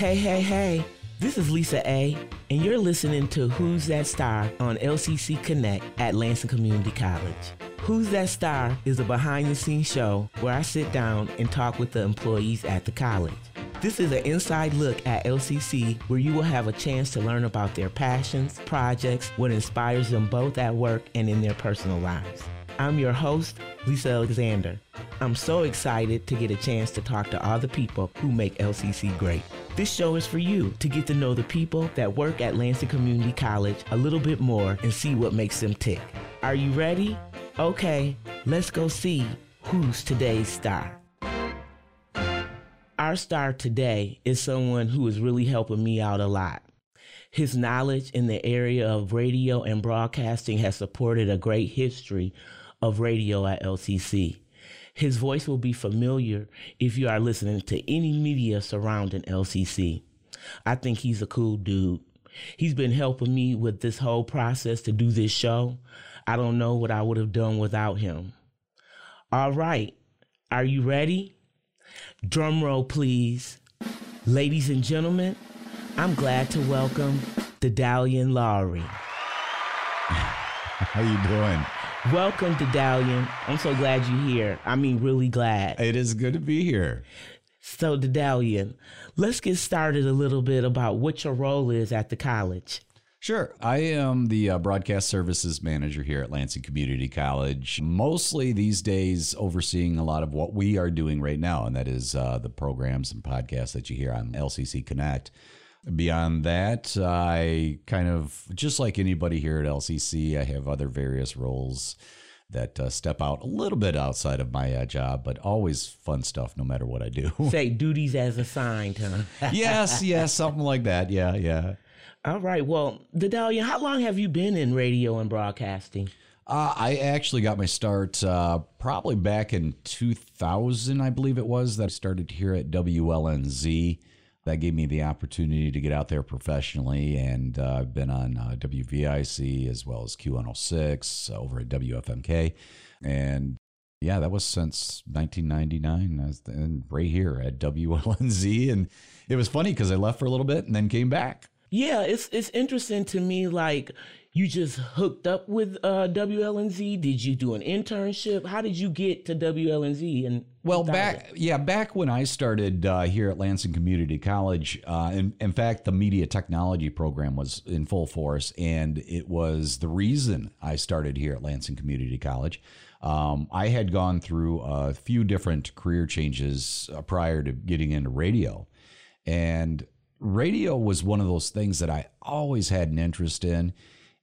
Hey, hey, hey. This is Lisa A, and you're listening to Who's That Star on LCC Connect at Lansing Community College. Who's That Star is a behind the scenes show where I sit down and talk with the employees at the college. This is an inside look at LCC where you will have a chance to learn about their passions, projects, what inspires them both at work and in their personal lives. I'm your host, Lisa Alexander. I'm so excited to get a chance to talk to all the people who make LCC great. This show is for you to get to know the people that work at Lansing Community College a little bit more and see what makes them tick. Are you ready? Okay, let's go see who's today's star. Our star today is someone who is really helping me out a lot. His knowledge in the area of radio and broadcasting has supported a great history of radio at LCC. His voice will be familiar if you are listening to any media surrounding LCC. I think he's a cool dude. He's been helping me with this whole process to do this show. I don't know what I would have done without him. All right, are you ready? Drum roll, please. Ladies and gentlemen, I'm glad to welcome Daedalian Lowry. How you doing? Welcome to Dalian. I'm so glad you're here. I mean, really glad. It is good to be here. So, Daedalian, let's get started a little bit about what your role is at the college. Sure. I am the uh, broadcast services manager here at Lansing Community College, mostly these days overseeing a lot of what we are doing right now, and that is uh, the programs and podcasts that you hear on LCC Connect. Beyond that, I kind of, just like anybody here at LCC, I have other various roles that uh, step out a little bit outside of my uh, job, but always fun stuff no matter what I do. Say duties as assigned, huh? yes, yes, something like that. Yeah, yeah. All right. Well, Daedalian, how long have you been in radio and broadcasting? Uh, I actually got my start uh, probably back in 2000, I believe it was, that I started here at WLNZ that gave me the opportunity to get out there professionally. And uh, I've been on uh, WVIC as well as Q106 over at WFMK. And yeah, that was since 1999 and right here at WLNZ. And it was funny because I left for a little bit and then came back. Yeah, it's it's interesting to me. Like you just hooked up with uh, WLNZ? Did you do an internship? How did you get to WLNZ? And well, back yeah, back when I started uh, here at Lansing Community College, uh, in, in fact, the media technology program was in full force, and it was the reason I started here at Lansing Community College. Um, I had gone through a few different career changes uh, prior to getting into radio, and radio was one of those things that I always had an interest in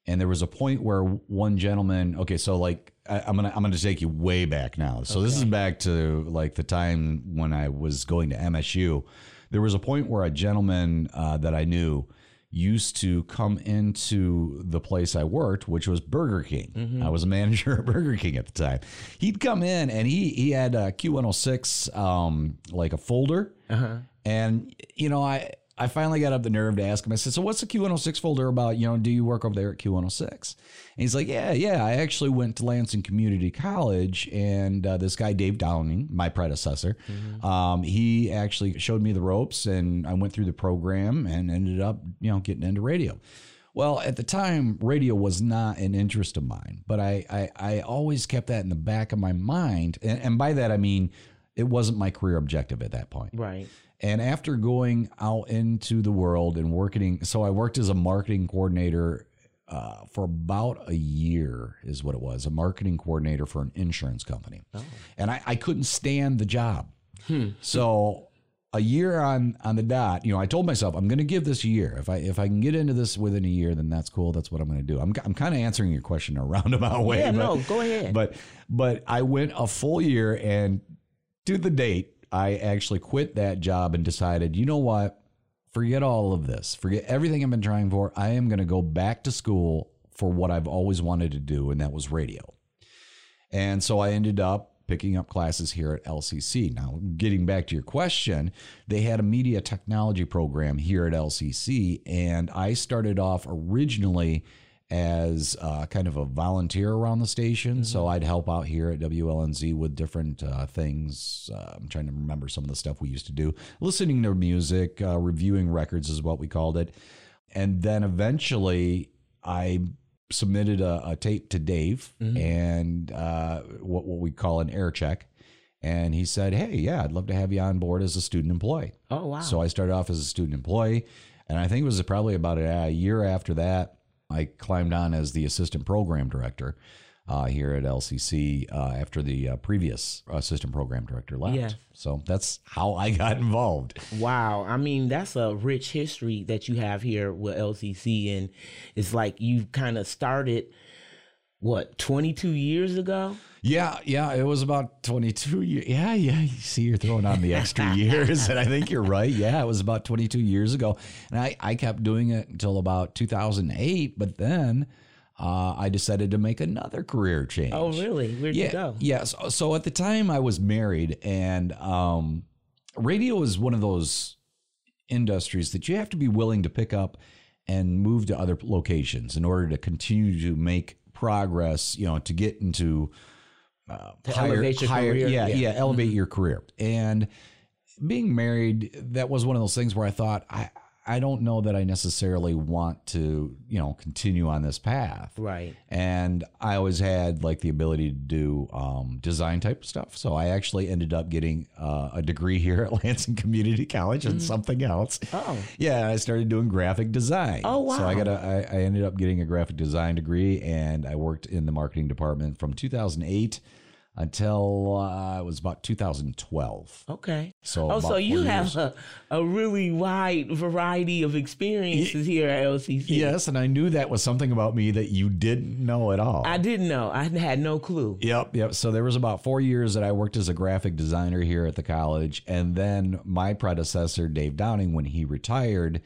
and there was a point where one gentleman okay so like I, am gonna i'm gonna take you way back now so okay. this is back to like the time when i was going to msu there was a point where a gentleman uh, that i knew used to come into the place i worked which was burger king mm-hmm. i was a manager at burger king at the time he'd come in and he he had a q106 um, like a folder uh-huh. and you know i I finally got up the nerve to ask him. I said, "So what's the Q106 folder about? You know, do you work over there at Q106?" And he's like, "Yeah, yeah. I actually went to Lansing Community College, and uh, this guy Dave Downing, my predecessor, mm-hmm. um, he actually showed me the ropes, and I went through the program and ended up, you know, getting into radio." Well, at the time, radio was not an interest of mine, but I, I, I always kept that in the back of my mind. And, and by that, I mean, it wasn't my career objective at that point. Right. And after going out into the world and working, so I worked as a marketing coordinator uh, for about a year, is what it was, a marketing coordinator for an insurance company. Oh. And I, I, couldn't stand the job. Hmm. So a year on on the dot, you know, I told myself I'm going to give this a year. If I if I can get into this within a year, then that's cool. That's what I'm going to do. I'm I'm kind of answering your question in a roundabout way. Yeah, but, no, go ahead. But but I went a full year and to the date I actually quit that job and decided, you know what? Forget all of this. Forget everything I've been trying for. I am going to go back to school for what I've always wanted to do, and that was radio. And so I ended up picking up classes here at LCC. Now, getting back to your question, they had a media technology program here at LCC, and I started off originally as uh, kind of a volunteer around the station. So I'd help out here at WLNZ with different uh, things. Uh, I'm trying to remember some of the stuff we used to do. Listening to music, uh, reviewing records is what we called it. And then eventually I submitted a, a tape to Dave and uh, what, what we call an air check. And he said, Hey, yeah, I'd love to have you on board as a student employee. Oh wow. So I started off as a student employee, and I think it was probably about a, year after that I climbed on as the assistant program director uh, here at LCC uh, after the uh, previous assistant program director left. Yes. So that's how I got involved. Wow. I mean, that's a rich history that you have here with LCC. And it's like you've kind of started, what, 22 years ago? Yeah, yeah, it was about 22 years. Yeah, yeah. You see, you're throwing on the extra years, and I think you're right. Yeah, it was about 22 years ago. And I, I kept doing it until about 2008, but then uh, I decided to make another career change. Oh, really? Where'd yeah, you go? Yeah. So, so at the time I was married, and um, radio is one of those industries that you have to be willing to pick up and move to other locations in order to continue to make progress, you know, to get into uh, To elevate your higher, career, yeah, yeah. yeah, elevate your career. And being married, that was one of those things where I thought, I, I don't know that I necessarily want to, you know, continue on this path. Right. And I always had like the ability to do um, design type stuff. So I actually ended up getting uh, a degree here at Lansing Community College and something else. Oh. Yeah, I started doing graphic design. Oh, wow. So I got a, I, I ended up getting a graphic design degree, and I worked in the marketing department from 2008 until uh, it was about 2012. Okay. So Oh, so you have years. a, a really wide variety of experiences here at LCC. Yes, and I knew that was something about me that you didn't know at all. I didn't know. I had no clue. Yep, yep. So there was about four years that I worked as a graphic designer here at the college, and then my predecessor, Dave Downing, when he retired,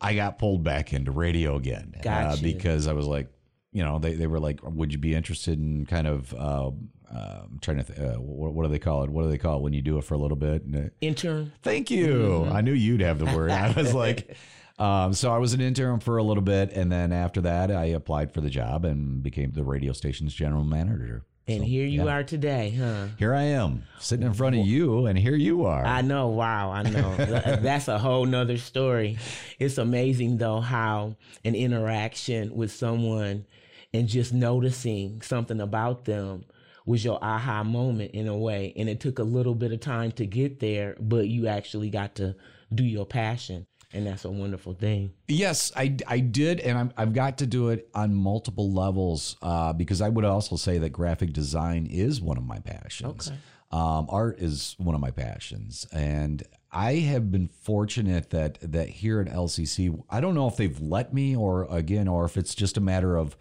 I got pulled back into radio again uh, Gotcha. because I was like, you know, they, they were like, would you be interested in kind of uh, uh, I'm trying to th- uh, what, what do they call it? What do they call it when you do it for a little bit? Intern. Thank you. I knew you'd have the word. I was like, um, so I was an intern for a little bit, and then after that, I applied for the job and became the radio station's general manager. And So, here you yeah. are today, huh? Here I am sitting in front of you, and here you are. I know. Wow. I know. That's a whole nother story. It's amazing though how an interaction with someone and just noticing something about them was your aha moment in a way. And it took a little bit of time to get there, but you actually got to do your passion. And that's a wonderful thing. Yes, I, I did, and I'm, I've got to do it on multiple levels uh, because I would also say that graphic design is one of my passions. Okay. Um, art is one of my passions, and I have been fortunate that that here at LCC, I don't know if they've let me, or again, or if it's just a matter of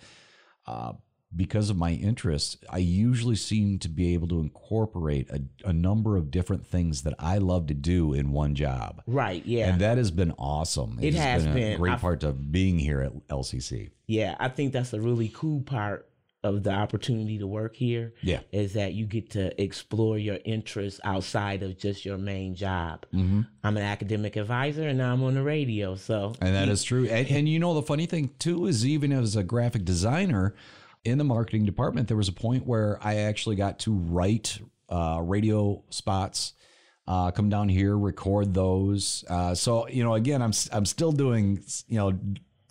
uh, because of my interests, I usually seem to be able to incorporate a, a number of different things that I love to do in one job. Right. Yeah. And that has been awesome. It has been a great I've- part of being here at LCC. Yeah, I think that's a really cool part of the opportunity to work here. Yeah. Is that you get to explore your interests outside of just your main job. Mm-hmm. I'm an academic advisor and now I'm on the radio. So And that is true. And, and you know, the funny thing too is even as a graphic designer in the marketing department, there was a point where I actually got to write uh, radio spots. Uh, come down here, record those. Uh, so you know, again, I'm I'm still doing you know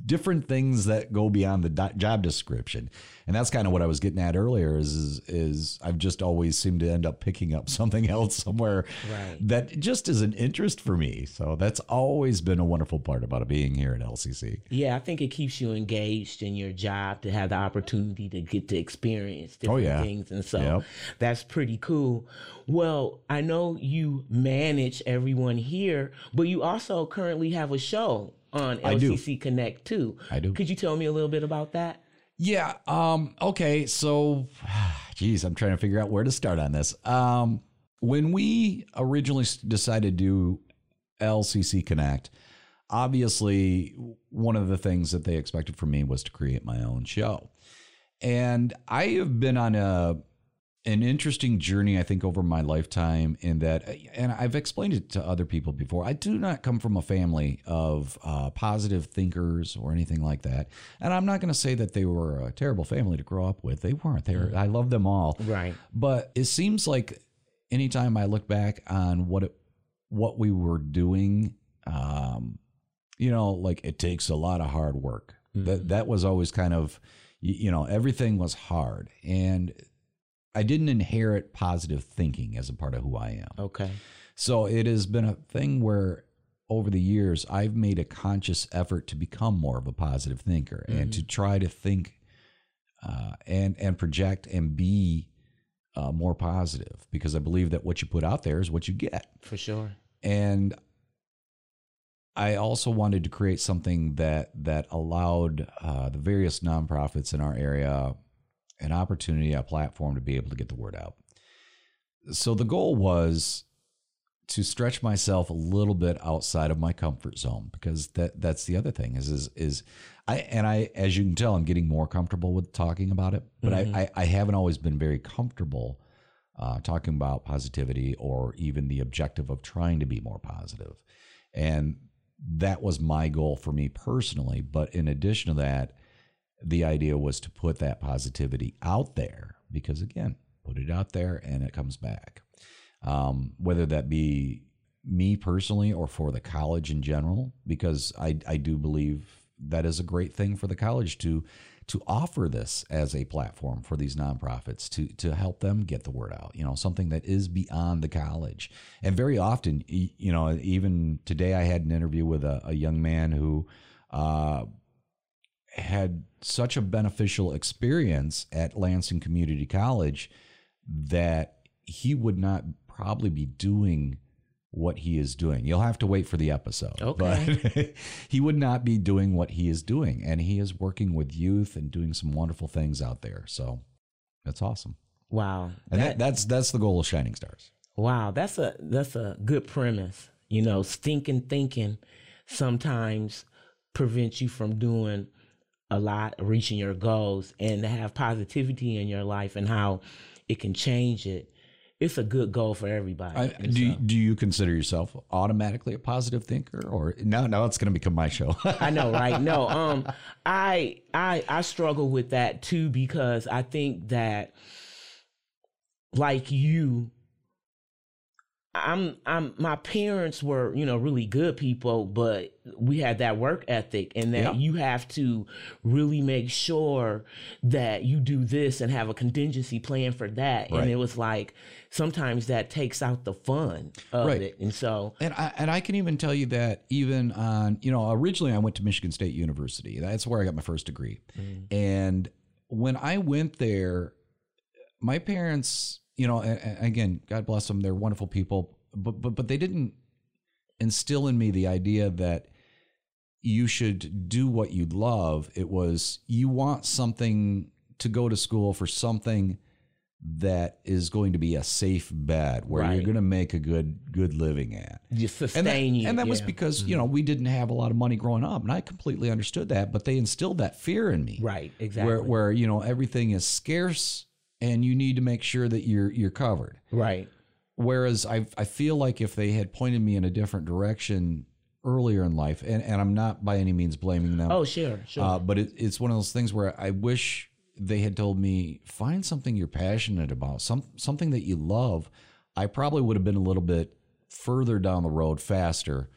different things that go beyond the do- job description, and that's kind of what I was getting at earlier. Is, is is I've just always seemed to end up picking up something else somewhere Right. that just is an interest for me. So that's always been a wonderful part about being here at LCC. yeah, I think it keeps you engaged in your job to have the opportunity to get to experience oh, different yeah. things. And so Yep. that's pretty cool. Well, I know you manage everyone here, but you also currently have a show on. LCC Connect too. I do. Could you tell me a little bit about that? Yeah. Um, okay. So, geez, I'm trying to figure out where to start on this. Um, when we originally decided to do LCC Connect, obviously, one of the things that they expected from me was to create my own show. And I have been on a an interesting journey, I think, over my lifetime. In that, and I've explained it to other people before. I do not come from a family of uh, positive thinkers or anything like that, and I'm not going to say that they were a terrible family to grow up with. They weren't. They were. I love them all. Right. But it seems like anytime I look back on what it, what we were doing, um, you know, like it takes a lot of hard work. That that was always kind of, you know, everything was hard, and I didn't inherit positive thinking as a part of who I am. Okay. So it has been a thing where over the years I've made a conscious effort to become more of a positive thinker and to try to think uh, and and project and be uh, more positive because I believe that what you put out there is what you get. For sure. And I also wanted to create something that that allowed uh, the various nonprofits in our area an opportunity, a platform to be able to get the word out. So the goal was to stretch myself a little bit outside of my comfort zone because that that's the other thing is is is I and I as you can tell I'm getting more comfortable with talking about it, but I, I I haven't always been very comfortable uh, talking about positivity or even the objective of trying to be more positive. And that was my goal for me personally. But in addition to that, the idea was to put that positivity out there because, again, put it out there and it comes back. Um, whether that be me personally or for the college in general, because I, I do believe that is a great thing for the college to to offer this as a platform for these nonprofits to to help them get the word out. You know, something that is beyond the college. And very often, you know, even today, I had an interview with a, a young man who. Uh, had such a beneficial experience at Lansing Community College that he would not probably be doing what he is doing. You'll have to wait for the episode. Okay. But he would not be doing what he is doing. And he is working with youth and doing some wonderful things out there. So that's awesome. Wow. And That- that, that's that's the goal of Shining Stars. Wow, that's a that's a good premise. You know, stinking thinking sometimes prevents you from doing a lot, reaching your goals, and to have positivity in your life and how it can change it. It's a good goal for everybody. I, do, so- do you consider yourself automatically a positive thinker or no no it's going to become my show I know, right? No, um, I I I struggle with that too because I think that, like you, I'm I'm my parents were you know really good people, but we had that work ethic, and that Yeah. you have to really make sure that you do this and have a contingency plan for that. Right. And it was like sometimes that takes out the fun of Right. it, and so And I, and I can even tell you that even on, you know, originally I went to Michigan State University. That's where I got my first degree. Mm. And when I went there, my parents, you know, again, God bless them, they're wonderful people, but but but they didn't instill in me the idea that you should do what you love. It was you want something to go to school for something that is going to be a safe bet where you're going to make a good good living at. you sustain And that, you. and that was yeah. because, mm-hmm. you know, we didn't have a lot of money growing up. And I completely understood that, but they instilled that fear in me. right, exactly, Where where, you know, everything is scarce and you need to make sure that you're you're covered. right. Whereas I I feel like if they had pointed me in a different direction earlier in life, and, and I'm not by any means blaming them. Oh, sure, sure. Uh, but it, it's one of those things where I wish they had told me find something you're passionate about, some something that you love. I probably would have been a little bit further down the road faster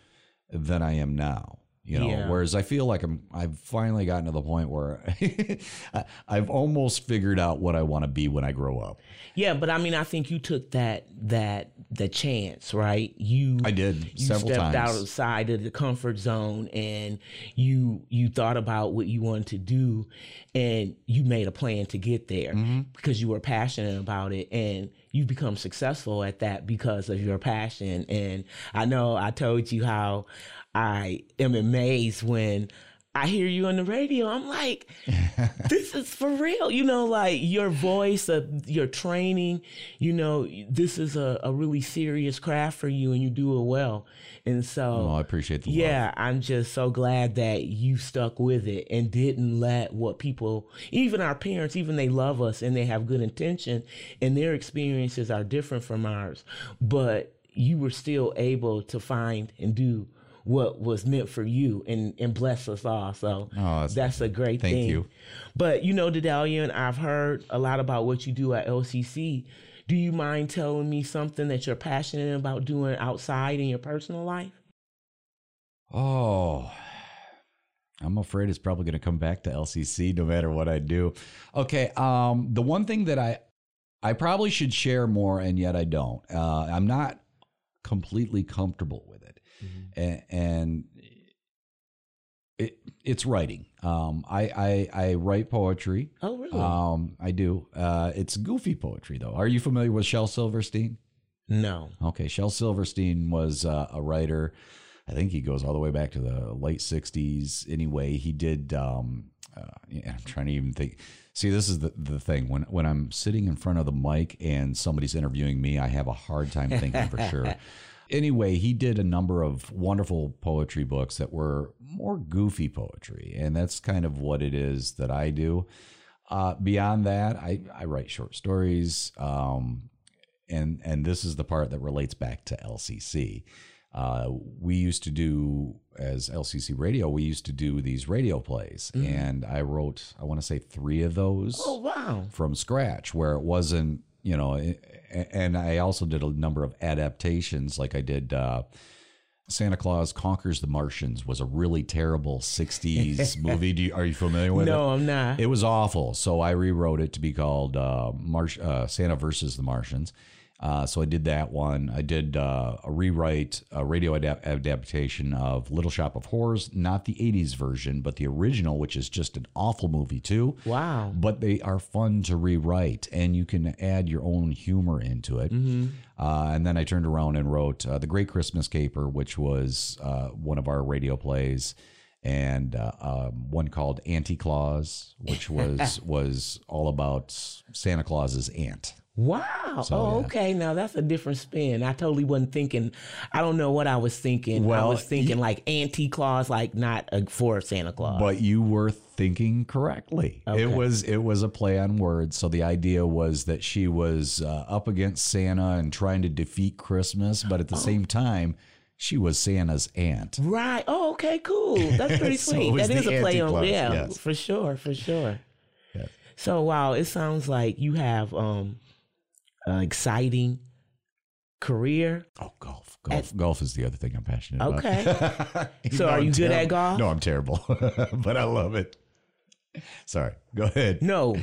than I am now. You know, Yeah. whereas I feel like I'm I've finally gotten to the point where I, I've almost figured out what I want to be when I grow up. Yeah, but I mean, I think you took that that the chance, right? You I did you several stepped times. outside of the comfort zone and you you thought about what you wanted to do and you made a plan to get there Mm-hmm. because you were passionate about it and you've become successful at that because of your passion and I know I told you how I am amazed when I hear you on the radio. I'm like, this is for real. You know, like your voice, uh, your training, you know, this is a, a really serious craft for you and you do it well. And so, Oh, I appreciate the yeah, love. I'm just so glad that you stuck with it and didn't let what people, even our parents, even they love us and they have good intention and their experiences are different from ours, but you were still able to find and do what was meant for you and, and bless us all. So Oh, that's- that's a great thank thing. you. But you know, Daedalian, I've heard a lot about what you do at LCC. Do you mind telling me something that you're passionate about doing outside in your personal life? Oh, I'm afraid it's probably going to come back to LCC no matter what I do. Okay, um, the one thing that I I probably should share more, and yet I don't. Uh, I'm not completely comfortable with it, and, and it, it's writing. Um, I, I I write poetry. Oh, really? Um, I do. Uh, it's goofy poetry, though. Are you familiar with Shel Silverstein? no. Okay, Shel Silverstein was uh, a writer. I think he goes all the way back to the late '60s. Anyway, he did. Um, uh, I'm trying to even think. See, this is the, the thing when when I'm sitting in front of the mic and somebody's interviewing me, I have a hard time thinking for sure. Anyway, he did a number of wonderful poetry books that were more goofy poetry, and that's kind of what it is that I do. Uh, beyond that, I, I write short stories. Um, and and this is the part that relates back to LCC. Uh, we used to do as LCC Radio. We used to do these radio plays, and I wrote I want to say three of those Oh, wow. from scratch, where it wasn't you know. And I also did a number of adaptations, like I did. Uh, Santa Claus Conquers the Martians was a really terrible '60s movie. Do you, are you familiar with it? No, I'm not. It was awful. So I rewrote it to be called uh, Marsh, uh, Santa versus the Martians. Uh, so I did that one. I did uh, a rewrite, a radio adap- adaptation of Little Shop of Horrors, not the 80s version, but the original, which is just an awful movie too. wow. But they are fun to rewrite, and you can add your own humor into it. Uh, and then I turned around and wrote uh, The Great Christmas Caper, which was uh, one of our radio plays, and uh, um, one called Auntie Claus, which was was all about Santa Claus's aunt. Wow. So, oh, yeah. okay. Now that's a different spin. I totally wasn't thinking. I don't know what I was thinking. I was thinking like anti Claus, like not a, for Santa Claus. But you were thinking correctly. Okay. It was it was a play on words. So the idea was that she was uh, up against Santa and trying to defeat Christmas, but at Oh. the same time, she was Santa's aunt. right. Oh, okay. Cool. That's pretty So sweet. that is a play on. Yeah, yes. for sure. For sure. Yes. So wow, it sounds like you have um an exciting career. Oh, golf. Golf. golf is the other thing I'm passionate about. Okay. So though are I'm you good at golf? No, I'm terrible, but I love it. Sorry. Go ahead. No.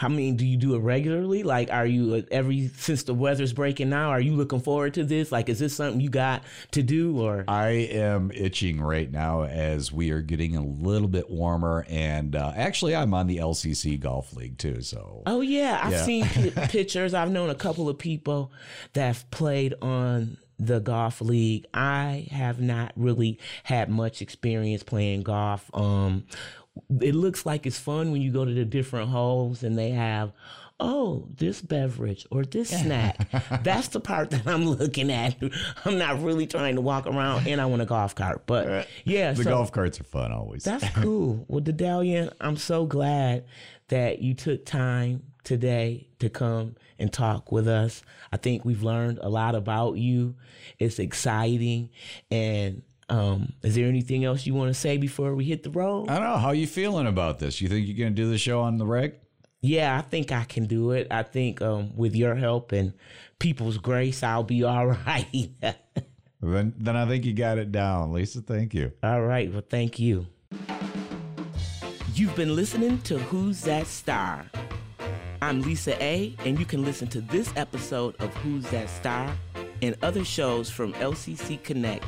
I mean, do you do it regularly? Like, are you uh, every since the weather's breaking now? Are you looking forward to this? Like, is this something you got to do or? I am itching right now as we are getting a little bit warmer, and uh, actually, I'm on the LCC Golf League too. So Oh yeah, I've Yeah. seen pi- pictures. I've known a couple of people that have played on the golf league. I have not really had much experience playing golf. Um, it looks like it's fun when you go to the different holes and they have. Oh, this beverage or this snack. That's the part that I'm looking at. I'm not really trying to walk around and I want a golf cart. But uh, yeah, the so- golf carts are fun always. that's cool. Well, Daedalian, I'm so glad that you took time today to come and talk with us. I think we've learned a lot about you. It's exciting. And um, is there anything else you want to say before we hit the road? I don't know. How you feeling about this? You think you're going to do the show on the reg? yeah, I think I can do it. I think um, with your help and people's grace, I'll be all right. Then, then I think you got it down, Lisa. Thank you. All right. Well, thank you. You've been listening to Who's That Star? I'm Lisa A, and you can listen to this episode of Who's That Star and other shows from LCC Connect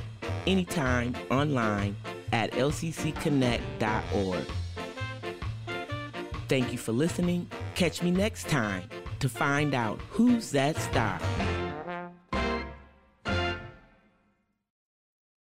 anytime online at lccconnect.org. Thank you for listening. Catch me next time to find out who's that star.